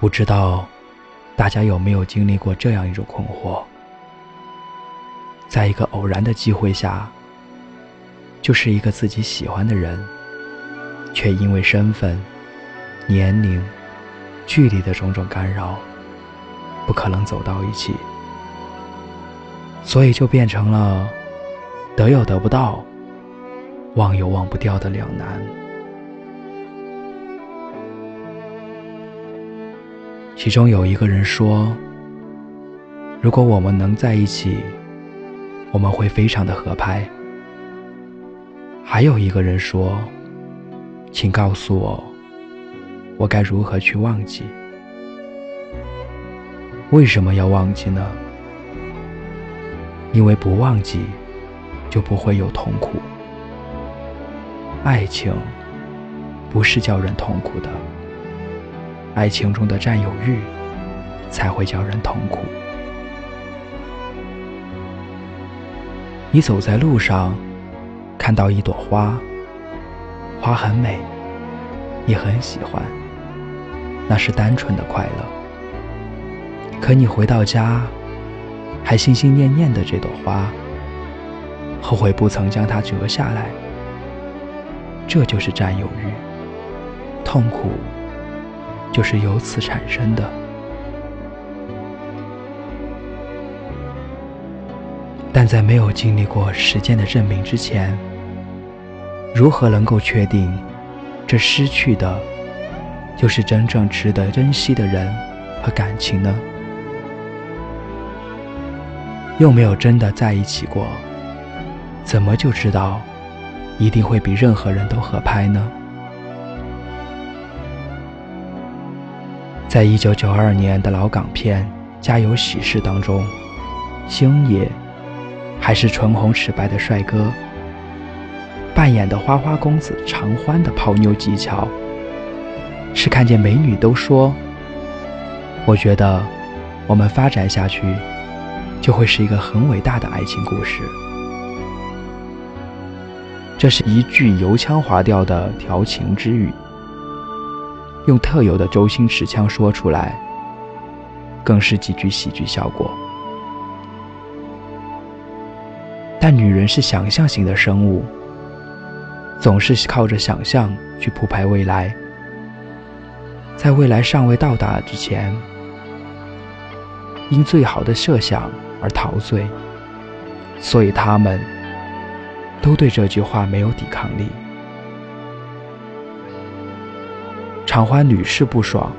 不知道大家有没有经历过这样一种困惑：在一个偶然的机会下，就是一个自己喜欢的人，却因为身份、年龄、距离的种种干扰，不可能走到一起，所以就变成了得又得不到、忘又忘不掉的两难。其中有一个人说：“如果我们能在一起，我们会非常的合拍。”还有一个人说：“请告诉我，我该如何去忘记？为什么要忘记呢？因为不忘记，就不会有痛苦。爱情不是叫人痛苦的。”爱情中的占有欲，才会叫人痛苦。你走在路上，看到一朵花，花很美，你很喜欢，那是单纯的快乐。可你回到家，还心心念念的这朵花，后悔不曾将它折下来，这就是占有欲，痛苦。就是由此产生的。但在没有经历过时间的证明之前，如何能够确定这失去的，就是真正值得珍惜的人和感情呢？又没有真的在一起过，怎么就知道一定会比任何人都合拍呢？在一九九二年的老港片《家有喜事》当中，星爷还是唇红齿白的帅哥，扮演的花花公子常欢的泡妞技巧，是看见美女都说：“我觉得我们发展下去，就会是一个很伟大的爱情故事。”这是一句油腔滑调的调情之语。用特有的周星驰腔说出来，更是极具喜剧效果。但女人是想象型的生物，总是靠着想象去铺排未来，在未来尚未到达之前，因最好的设想而陶醉，所以他们都对这句话没有抵抗力。常欢屡试不爽，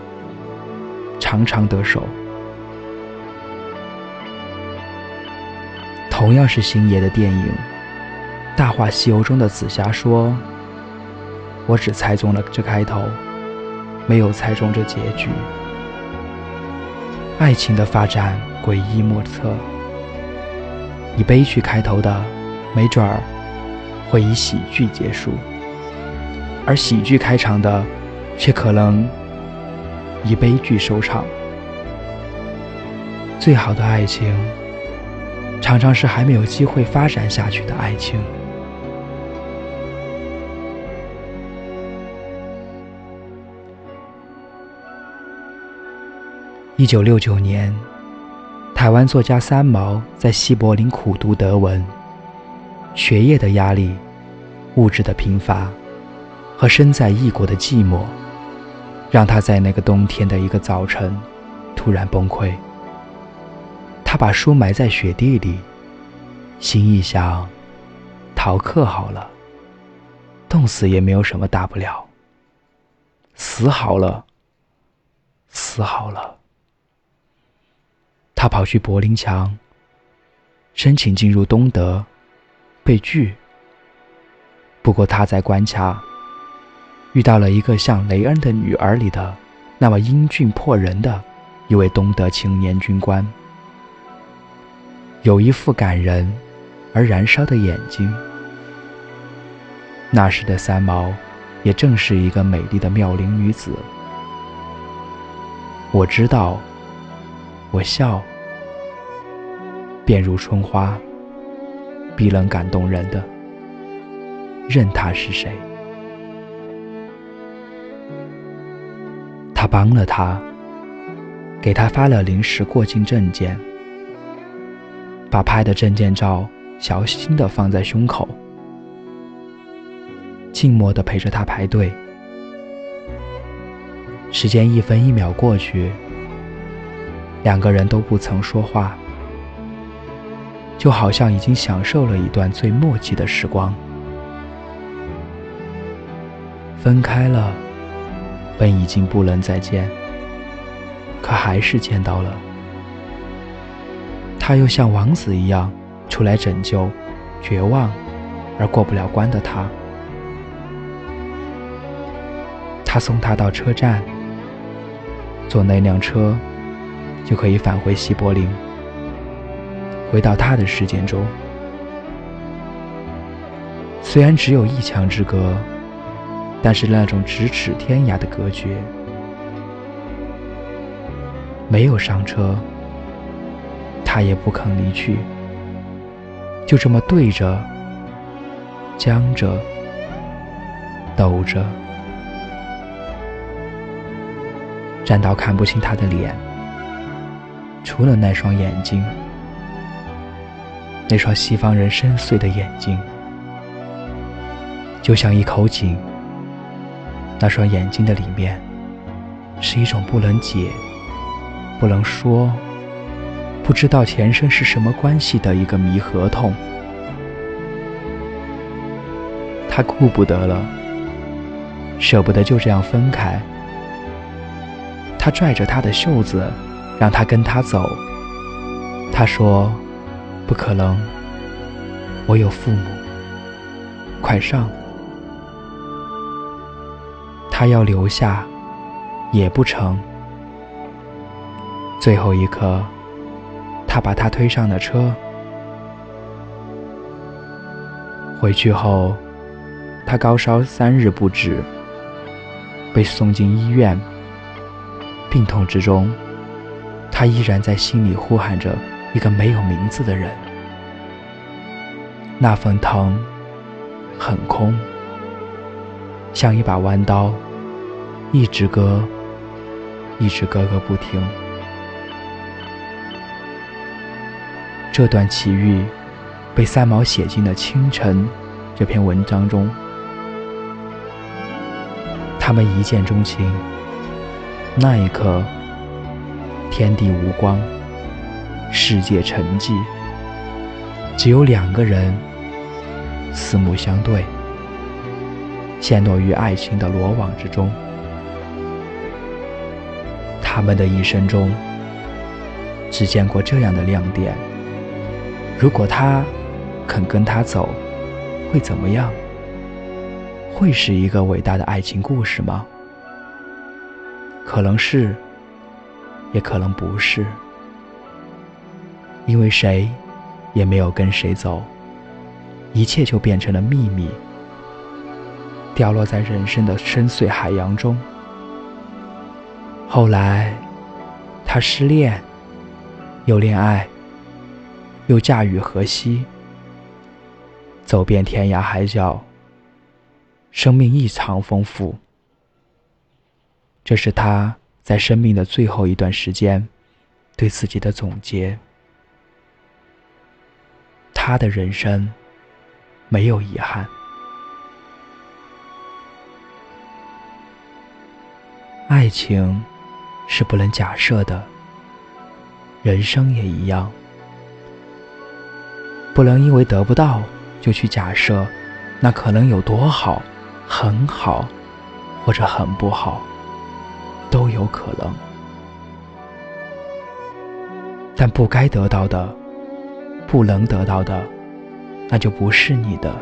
常常得手。同样是星爷的电影《大话西游》中的紫霞说：“我只猜中了这开头，没有猜中这结局。爱情的发展诡异莫测，以悲剧开头的，没准儿会以喜剧结束；而喜剧开场的。”却可能以悲剧收场。最好的爱情，常常是还没有机会发展下去的爱情。一九六九年，台湾作家三毛在西柏林苦读德文，学业的压力、物质的贫乏和身在异国的寂寞。让他在那个冬天的一个早晨突然崩溃。他把书埋在雪地里，心一想，逃课好了，冻死也没有什么大不了。死好了，死好了。他跑去柏林墙，申请进入东德，被拒。不过他在关卡。遇到了一个像雷恩的女儿里的那么英俊迫人的一位东德青年军官，有一副感人而燃烧的眼睛。那时的三毛也正是一个美丽的妙龄女子。我知道，我笑，便如春花，必能感动人的，任他是谁。帮了他，给他发了临时过境证件，把拍的证件照小心的放在胸口，静默的陪着他排队。时间一分一秒过去，两个人都不曾说话，就好像已经享受了一段最默契的时光。分开了，本已经不能再见。可还是见到了，他又像王子一样出来拯救绝望而过不了关的他。他送他到车站，坐那辆车就可以返回西柏林，回到他的世界中。虽然只有一墙之隔，但是那种咫尺天涯的隔绝。没有上车，他也不肯离去，就这么对着、僵着、抖着，站到看不清他的脸，除了那双眼睛，那双西方人深邃的眼睛，就像一口井。那双眼睛的里面，是一种不能解。不能说，不知道前生是什么关系的一个谜合同。他顾不得了，舍不得就这样分开。他拽着他的袖子，让他跟他走。他说：“不可能，我有父母。快上！”他要留下，也不成。最后一刻，他把他推上了车。回去后，他高烧三日不止，被送进医院。病痛之中，他依然在心里呼喊着一个没有名字的人。那份疼，很空，像一把弯刀，一直割，一直割个不停。这段奇遇被三毛写进了《清晨》这篇文章中。他们一见钟情，那一刻，天地无光，世界沉寂，只有两个人四目相对，陷落于爱情的罗网之中。他们的一生中，只见过这样的亮点。如果他肯跟他走，会怎么样？会是一个伟大的爱情故事吗？可能是，也可能不是。因为谁也没有跟谁走，一切就变成了秘密，掉落在人生的深邃海洋中。后来，他失恋，又恋爱。又嫁与河西，走遍天涯海角，生命异常丰富。这是他在生命的最后一段时间对自己的总结。他的人生没有遗憾。爱情是不能假设的，人生也一样。不能因为得不到就去假设，那可能有多好，很好，或者很不好，都有可能。但不该得到的，不能得到的，那就不是你的。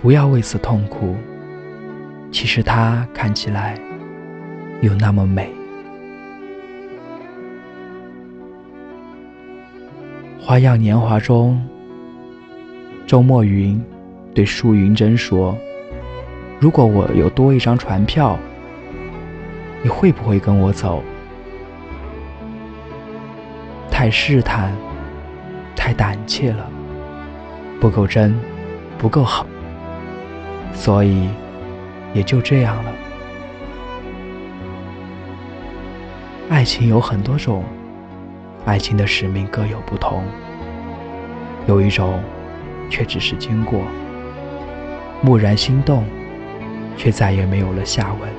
不要为此痛苦。其实它看起来有那么美。《花样年华》中，周墨云对舒云珍说：“如果我有多一张船票，你会不会跟我走？”太试探，太胆怯了，不够真，不够好，所以也就这样了。爱情有很多种，爱情的使命各有不同。有一种，却只是经过，蓦然心动，却再也没有了下文。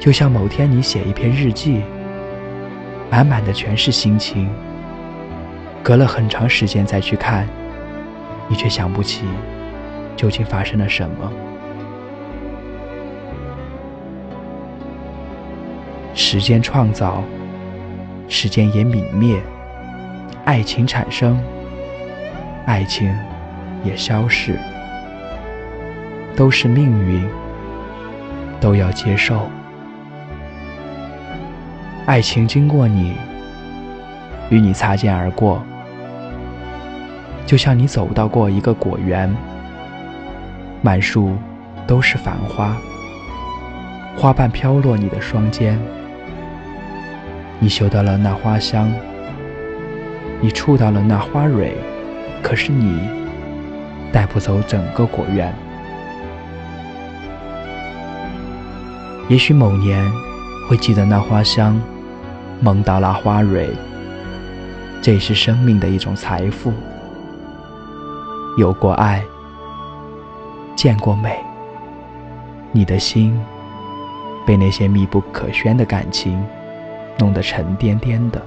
就像某天你写一篇日记，满满的全是心情，隔了很长时间再去看，你却想不起究竟发生了什么。时间创造，时间也泯灭。爱情产生，爱情也消逝，都是命运，都要接受。爱情经过你，与你擦肩而过，就像你走到过一个果园，满树都是繁花，花瓣飘落你的双肩，你嗅到了那花香。你触到了那花蕊，可是你带不走整个果园。也许某年会记得那花香，梦到那花蕊，这是生命的一种财富。有过爱，见过美，你的心被那些密不可宣的感情弄得沉甸甸的。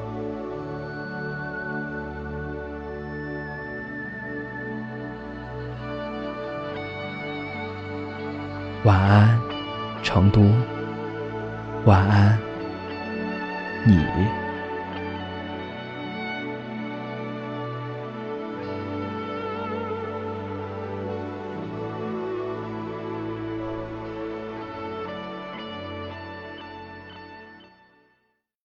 晚安，成都。晚安，你。